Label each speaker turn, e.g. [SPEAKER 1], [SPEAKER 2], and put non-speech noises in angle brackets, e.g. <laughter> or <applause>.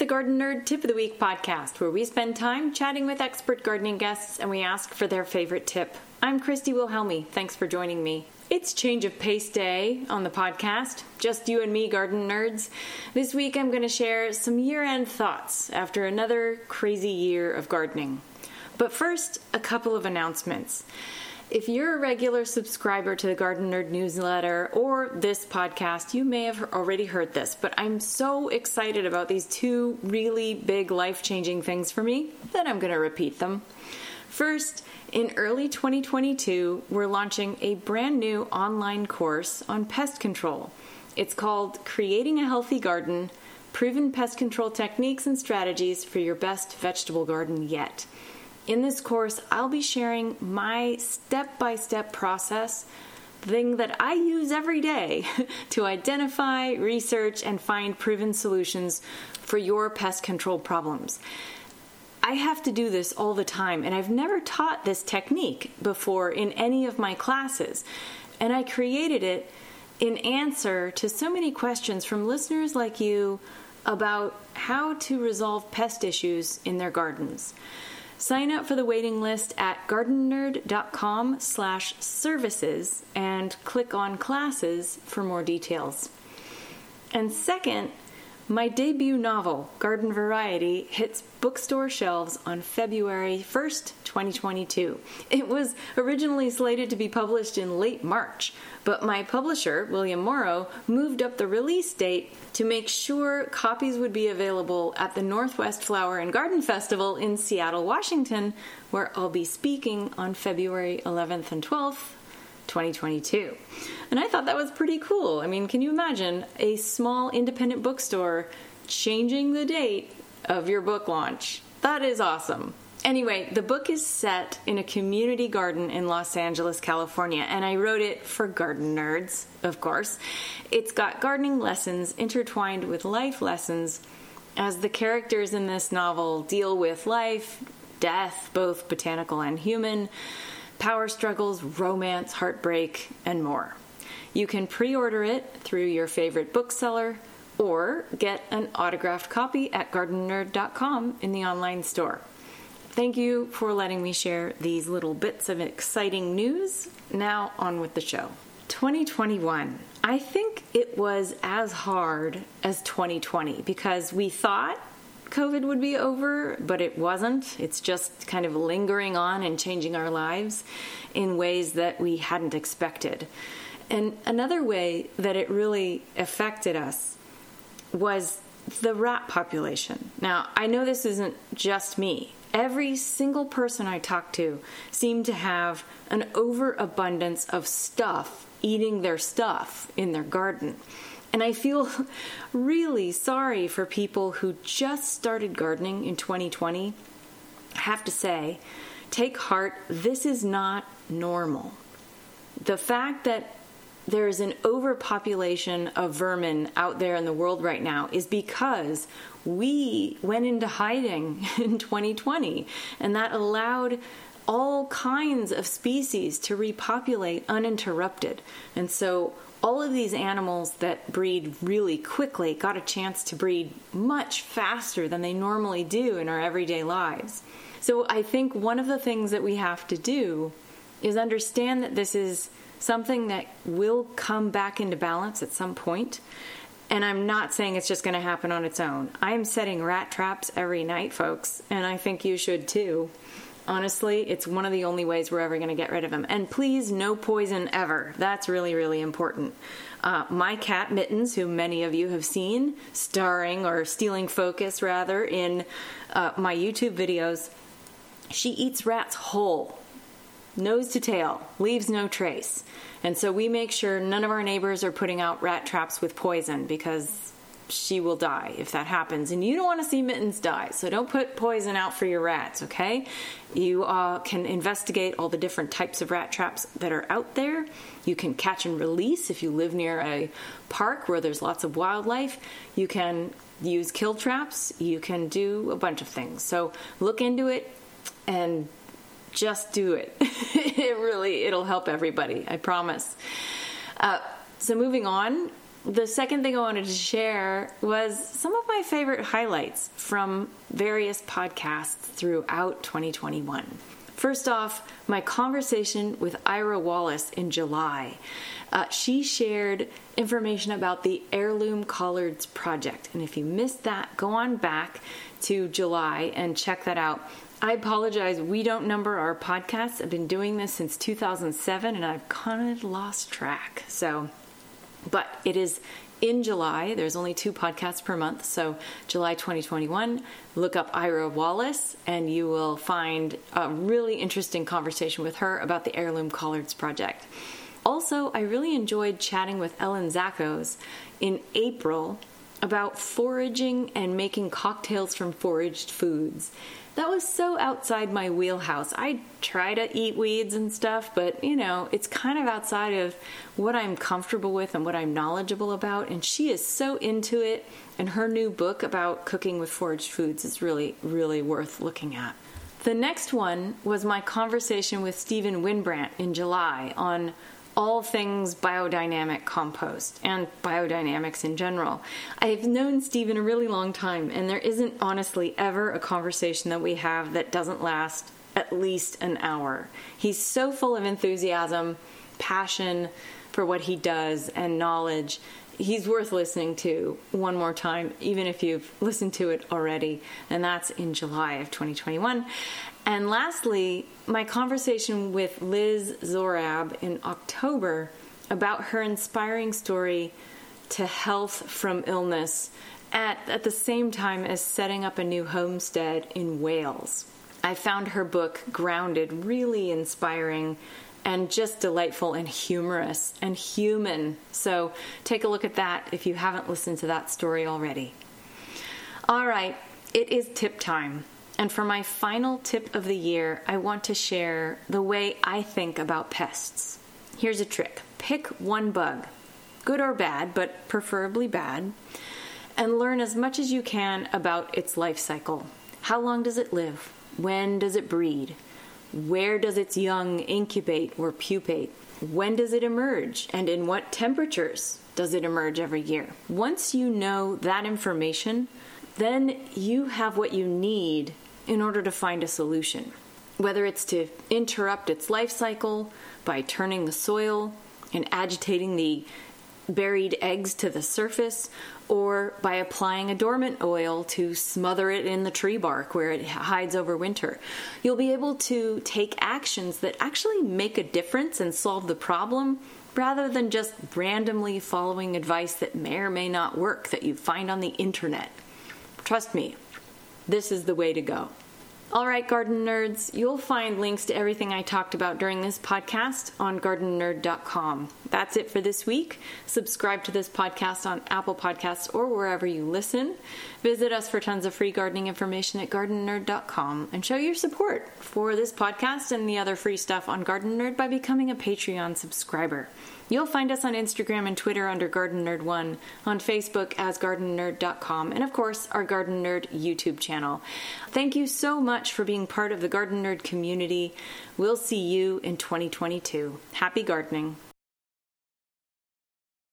[SPEAKER 1] the Garden Nerd Tip of the Week podcast, where we spend time chatting with expert gardening guests and we ask for their favorite tip. I'm Christy Wilhelmi. Thanks for joining me. It's change of pace day on the podcast, just you and me, garden nerds. This week I'm going to share some year end thoughts after another crazy year of gardening. But first, a couple of announcements. If you're a regular subscriber to the Garden Nerd newsletter or this podcast, you may have already heard this, but I'm so excited about these two really big life changing things for me that I'm going to repeat them. First, in early 2022, we're launching a brand new online course on pest control. It's called Creating a Healthy Garden Proven Pest Control Techniques and Strategies for Your Best Vegetable Garden Yet. In this course, I'll be sharing my step by step process, thing that I use every day <laughs> to identify, research, and find proven solutions for your pest control problems. I have to do this all the time, and I've never taught this technique before in any of my classes. And I created it in answer to so many questions from listeners like you about how to resolve pest issues in their gardens. Sign up for the waiting list at gardennerd.com slash services and click on classes for more details. And second, my debut novel, Garden Variety, hits bookstore shelves on February 1st, 2022. It was originally slated to be published in late March, but my publisher, William Morrow, moved up the release date to make sure copies would be available at the Northwest Flower and Garden Festival in Seattle, Washington, where I'll be speaking on February 11th and 12th. 2022. And I thought that was pretty cool. I mean, can you imagine a small independent bookstore changing the date of your book launch? That is awesome. Anyway, the book is set in a community garden in Los Angeles, California, and I wrote it for garden nerds, of course. It's got gardening lessons intertwined with life lessons as the characters in this novel deal with life, death, both botanical and human, power struggles, romance, heartbreak, and more. You can pre order it through your favorite bookseller or get an autographed copy at gardennerd.com in the online store. Thank you for letting me share these little bits of exciting news. Now, on with the show. 2021. I think it was as hard as 2020 because we thought COVID would be over, but it wasn't. It's just kind of lingering on and changing our lives in ways that we hadn't expected. And another way that it really affected us was the rat population. Now, I know this isn't just me. Every single person I talked to seemed to have an overabundance of stuff eating their stuff in their garden. And I feel <laughs> really sorry for people who just started gardening in 2020. I have to say, take heart, this is not normal. The fact that there is an overpopulation of vermin out there in the world right now is because we went into hiding <laughs> in 2020 and that allowed all kinds of species to repopulate uninterrupted. And so all of these animals that breed really quickly got a chance to breed much faster than they normally do in our everyday lives. So I think one of the things that we have to do is understand that this is something that will come back into balance at some point. And I'm not saying it's just going to happen on its own. I am setting rat traps every night, folks, and I think you should too. Honestly, it's one of the only ways we're ever going to get rid of them. And please, no poison ever. That's really, really important. Uh, my cat Mittens, who many of you have seen, starring or stealing focus rather in uh, my YouTube videos, she eats rats whole nose to tail, leaves no trace. And so we make sure none of our neighbors are putting out rat traps with poison because she will die if that happens. And you don't want to see Mittens die, so don't put poison out for your rats, okay? You uh, can investigate all the different types of rat traps that are out there. You can catch and release if you live near a park where there's lots of wildlife. You can use kill traps. You can do a bunch of things. So look into it and just do it. <laughs> it really it'll help everybody. I promise. Uh, so moving on, the second thing I wanted to share was some of my favorite highlights from various podcasts throughout 2021. First off, my conversation with Ira Wallace in July. Uh, she shared information about the Heirloom Collards Project. And if you missed that, go on back to July and check that out. I apologize. We don't number our podcasts. I've been doing this since 2007 and I've kind of lost track. So, but it is in July. There's only two podcasts per month. So, July 2021, look up Ira Wallace and you will find a really interesting conversation with her about the Heirloom Collards Project. Also, I really enjoyed chatting with Ellen Zachos in April about foraging and making cocktails from foraged foods. That was so outside my wheelhouse. I try to eat weeds and stuff, but you know, it's kind of outside of what I'm comfortable with and what I'm knowledgeable about. And she is so into it, and her new book about cooking with foraged foods is really, really worth looking at. The next one was my conversation with Stephen Winbrandt in July on all things biodynamic compost and biodynamics in general. I've known Stephen a really long time, and there isn't honestly ever a conversation that we have that doesn't last at least an hour. He's so full of enthusiasm, passion for what he does, and knowledge. He's worth listening to one more time, even if you've listened to it already, and that's in July of 2021. And lastly, my conversation with Liz Zorab in October about her inspiring story to health from illness at, at the same time as setting up a new homestead in Wales. I found her book, Grounded, really inspiring and just delightful and humorous and human. So take a look at that if you haven't listened to that story already. All right, it is tip time. And for my final tip of the year, I want to share the way I think about pests. Here's a trick pick one bug, good or bad, but preferably bad, and learn as much as you can about its life cycle. How long does it live? When does it breed? Where does its young incubate or pupate? When does it emerge? And in what temperatures does it emerge every year? Once you know that information, then you have what you need in order to find a solution. Whether it's to interrupt its life cycle by turning the soil and agitating the buried eggs to the surface, or by applying a dormant oil to smother it in the tree bark where it hides over winter. You'll be able to take actions that actually make a difference and solve the problem rather than just randomly following advice that may or may not work that you find on the internet. Trust me, this is the way to go. All right, garden nerds, you'll find links to everything I talked about during this podcast on gardennerd.com. That's it for this week. Subscribe to this podcast on Apple Podcasts or wherever you listen. Visit us for tons of free gardening information at gardennerd.com and show your support for this podcast and the other free stuff on Garden Nerd by becoming a Patreon subscriber. You'll find us on Instagram and Twitter under Garden Nerd One, on Facebook as GardenNerd.com, and of course, our Garden Nerd YouTube channel. Thank you so much for being part of the Garden Nerd community. We'll see you in 2022. Happy gardening.